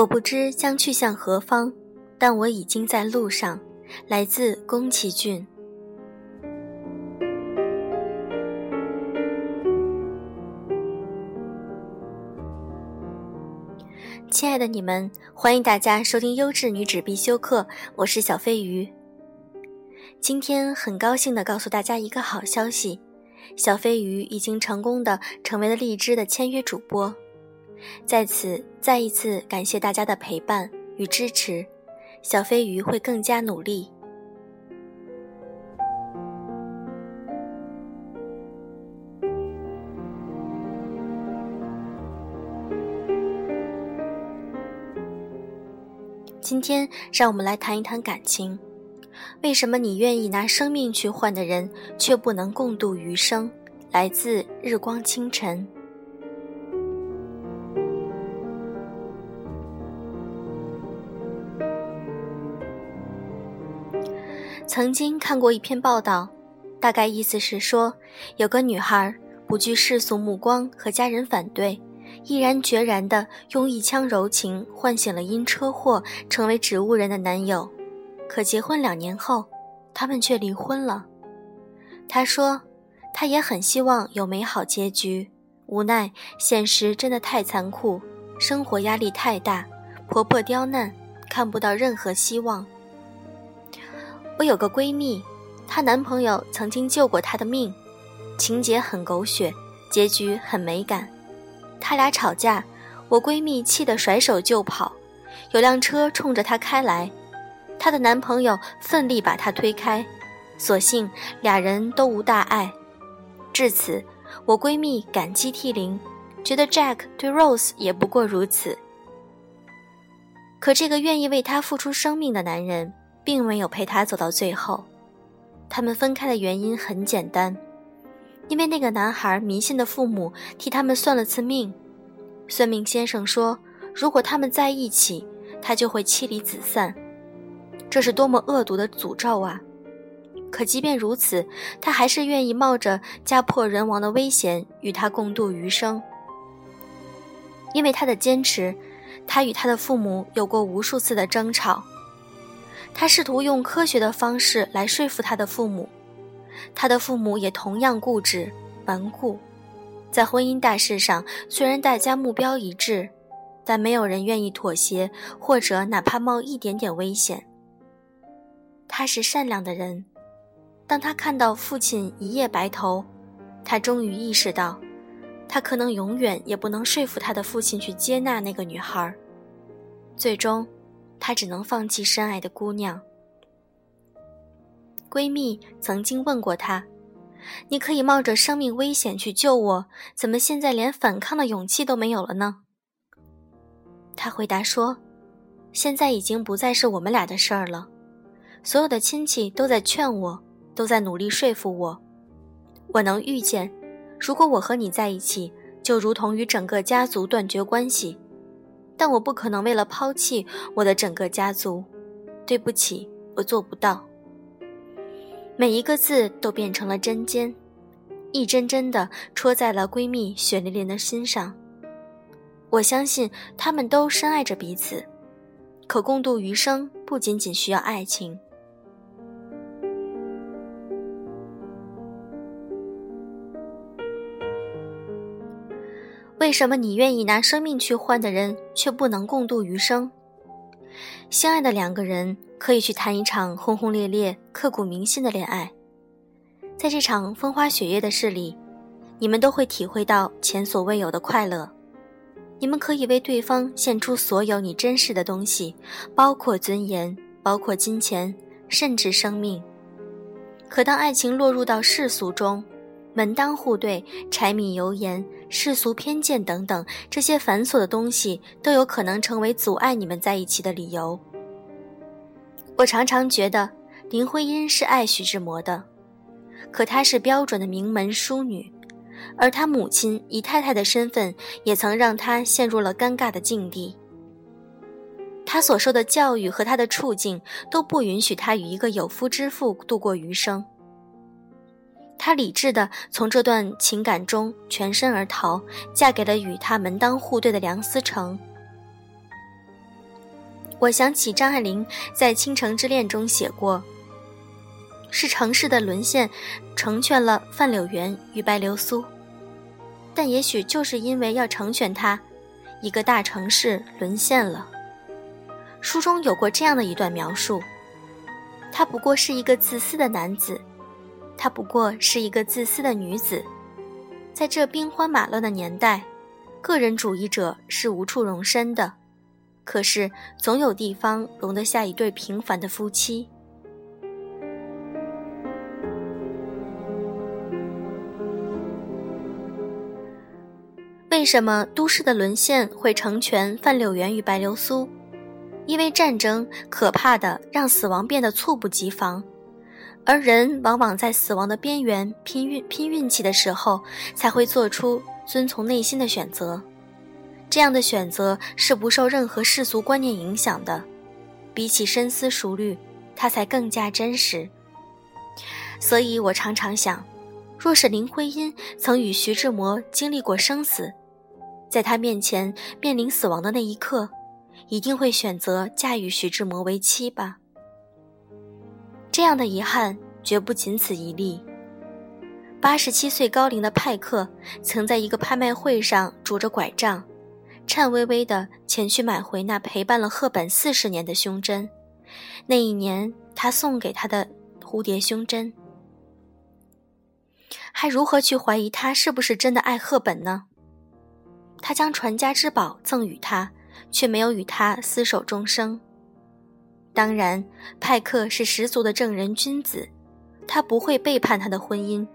我不知将去向何方，但我已经在路上。来自宫崎骏。亲爱的你们，欢迎大家收听优质女纸必修课，我是小飞鱼。今天很高兴的告诉大家一个好消息，小飞鱼已经成功的成为了荔枝的签约主播。在此再一次感谢大家的陪伴与支持，小飞鱼会更加努力。今天让我们来谈一谈感情，为什么你愿意拿生命去换的人，却不能共度余生？来自日光清晨。曾经看过一篇报道，大概意思是说，有个女孩不惧世俗目光和家人反对，毅然决然地用一腔柔情唤醒了因车祸成为植物人的男友。可结婚两年后，他们却离婚了。她说，她也很希望有美好结局，无奈现实真的太残酷，生活压力太大，婆婆刁难，看不到任何希望。我有个闺蜜，她男朋友曾经救过她的命，情节很狗血，结局很美感。他俩吵架，我闺蜜气得甩手就跑，有辆车冲着她开来，她的男朋友奋力把她推开，所幸俩人都无大碍。至此，我闺蜜感激涕零，觉得 Jack 对 Rose 也不过如此。可这个愿意为她付出生命的男人。并没有陪他走到最后，他们分开的原因很简单，因为那个男孩迷信的父母替他们算了次命，算命先生说，如果他们在一起，他就会妻离子散，这是多么恶毒的诅咒啊！可即便如此，他还是愿意冒着家破人亡的危险与他共度余生，因为他的坚持，他与他的父母有过无数次的争吵。他试图用科学的方式来说服他的父母，他的父母也同样固执顽固。在婚姻大事上，虽然大家目标一致，但没有人愿意妥协，或者哪怕冒一点点危险。他是善良的人，当他看到父亲一夜白头，他终于意识到，他可能永远也不能说服他的父亲去接纳那个女孩。最终。她只能放弃深爱的姑娘。闺蜜曾经问过她：“你可以冒着生命危险去救我，怎么现在连反抗的勇气都没有了呢？”他回答说：“现在已经不再是我们俩的事儿了，所有的亲戚都在劝我，都在努力说服我。我能预见，如果我和你在一起，就如同与整个家族断绝关系。”但我不可能为了抛弃我的整个家族，对不起，我做不到。每一个字都变成了针尖，一针针的戳在了闺蜜血淋淋的心上。我相信他们都深爱着彼此，可共度余生不仅仅需要爱情。为什么你愿意拿生命去换的人，却不能共度余生？相爱的两个人可以去谈一场轰轰烈烈、刻骨铭心的恋爱，在这场风花雪月的事里，你们都会体会到前所未有的快乐。你们可以为对方献出所有你珍视的东西，包括尊严，包括金钱，甚至生命。可当爱情落入到世俗中，门当户对、柴米油盐、世俗偏见等等，这些繁琐的东西都有可能成为阻碍你们在一起的理由。我常常觉得林徽因是爱徐志摩的，可她是标准的名门淑女，而她母亲姨太太的身份也曾让她陷入了尴尬的境地。她所受的教育和她的处境都不允许她与一个有夫之妇度过余生。她理智的从这段情感中全身而逃，嫁给了与她门当户对的梁思成。我想起张爱玲在《倾城之恋》中写过：“是城市的沦陷，成全了范柳园与白流苏。”但也许就是因为要成全他，一个大城市沦陷了。书中有过这样的一段描述：他不过是一个自私的男子，她不过是一个自私的女子。在这兵荒马乱的年代，个人主义者是无处容身的。可是，总有地方容得下一对平凡的夫妻。为什么都市的沦陷会成全范柳园与白流苏？因为战争可怕的让死亡变得猝不及防，而人往往在死亡的边缘拼运拼运气的时候，才会做出遵从内心的选择。这样的选择是不受任何世俗观念影响的，比起深思熟虑，它才更加真实。所以我常常想，若是林徽因曾与徐志摩经历过生死，在他面前面临死亡的那一刻，一定会选择嫁与徐志摩为妻吧。这样的遗憾绝不仅此一例。八十七岁高龄的派克曾在一个拍卖会上拄着拐杖。颤巍巍地前去买回那陪伴了赫本四十年的胸针，那一年他送给他的蝴蝶胸针，还如何去怀疑他是不是真的爱赫本呢？他将传家之宝赠予他，却没有与他厮守终生。当然，派克是十足的正人君子，他不会背叛他的婚姻，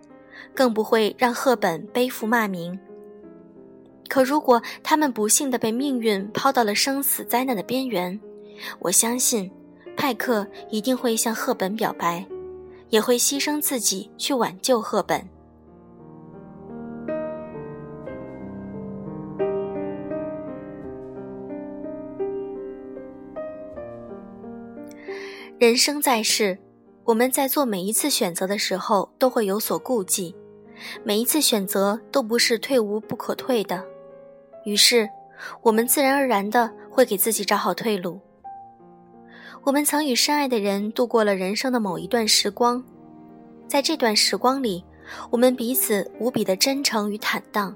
更不会让赫本背负骂名。可如果他们不幸地被命运抛到了生死灾难的边缘，我相信，派克一定会向赫本表白，也会牺牲自己去挽救赫本。人生在世，我们在做每一次选择的时候都会有所顾忌，每一次选择都不是退无不可退的。于是，我们自然而然的会给自己找好退路。我们曾与深爱的人度过了人生的某一段时光，在这段时光里，我们彼此无比的真诚与坦荡。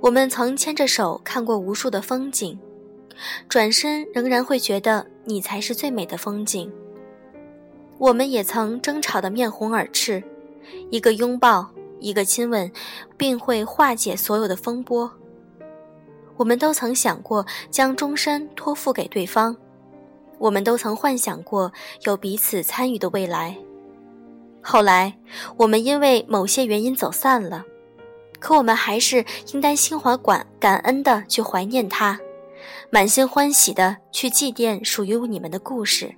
我们曾牵着手看过无数的风景，转身仍然会觉得你才是最美的风景。我们也曾争吵得面红耳赤，一个拥抱，一个亲吻，并会化解所有的风波。我们都曾想过将终身托付给对方，我们都曾幻想过有彼此参与的未来。后来，我们因为某些原因走散了，可我们还是应当心怀感感恩的去怀念他，满心欢喜的去祭奠属于你们的故事。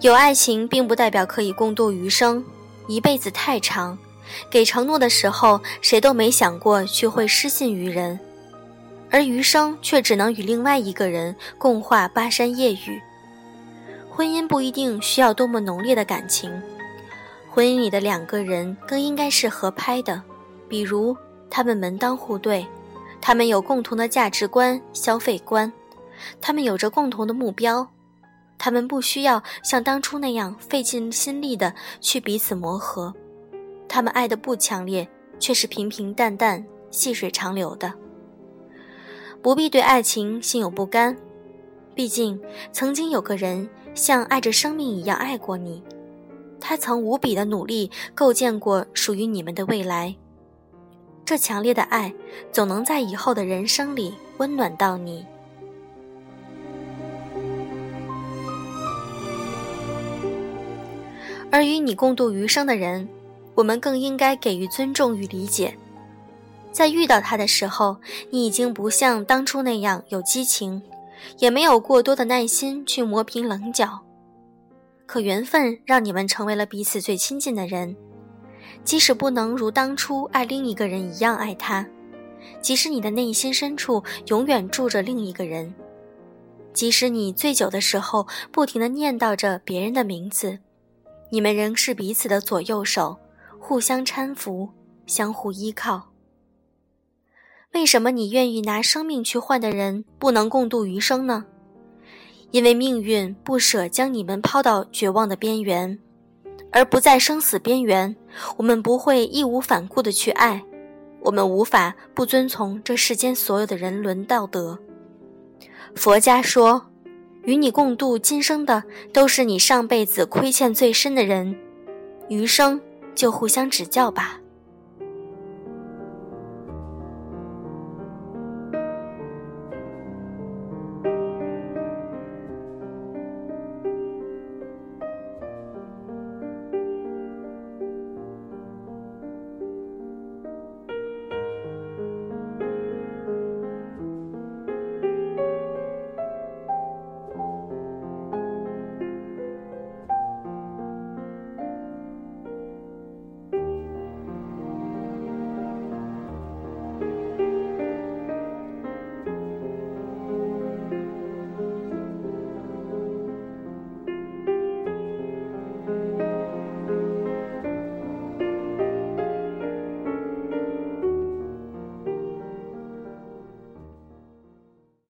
有爱情并不代表可以共度余生，一辈子太长，给承诺的时候谁都没想过去会失信于人，而余生却只能与另外一个人共话巴山夜雨。婚姻不一定需要多么浓烈的感情，婚姻里的两个人更应该是合拍的，比如他们门当户对，他们有共同的价值观、消费观，他们有着共同的目标。他们不需要像当初那样费尽心力的去彼此磨合，他们爱的不强烈，却是平平淡淡、细水长流的。不必对爱情心有不甘，毕竟曾经有个人像爱着生命一样爱过你，他曾无比的努力构建过属于你们的未来。这强烈的爱，总能在以后的人生里温暖到你。而与你共度余生的人，我们更应该给予尊重与理解。在遇到他的时候，你已经不像当初那样有激情，也没有过多的耐心去磨平棱角。可缘分让你们成为了彼此最亲近的人，即使不能如当初爱另一个人一样爱他，即使你的内心深处永远住着另一个人，即使你醉酒的时候不停地念叨着别人的名字。你们仍是彼此的左右手，互相搀扶，相互依靠。为什么你愿意拿生命去换的人不能共度余生呢？因为命运不舍将你们抛到绝望的边缘，而不在生死边缘，我们不会义无反顾的去爱，我们无法不遵从这世间所有的人伦道德。佛家说，与你共度今生的都是你上辈子亏欠最深的人，余生就互相指教吧。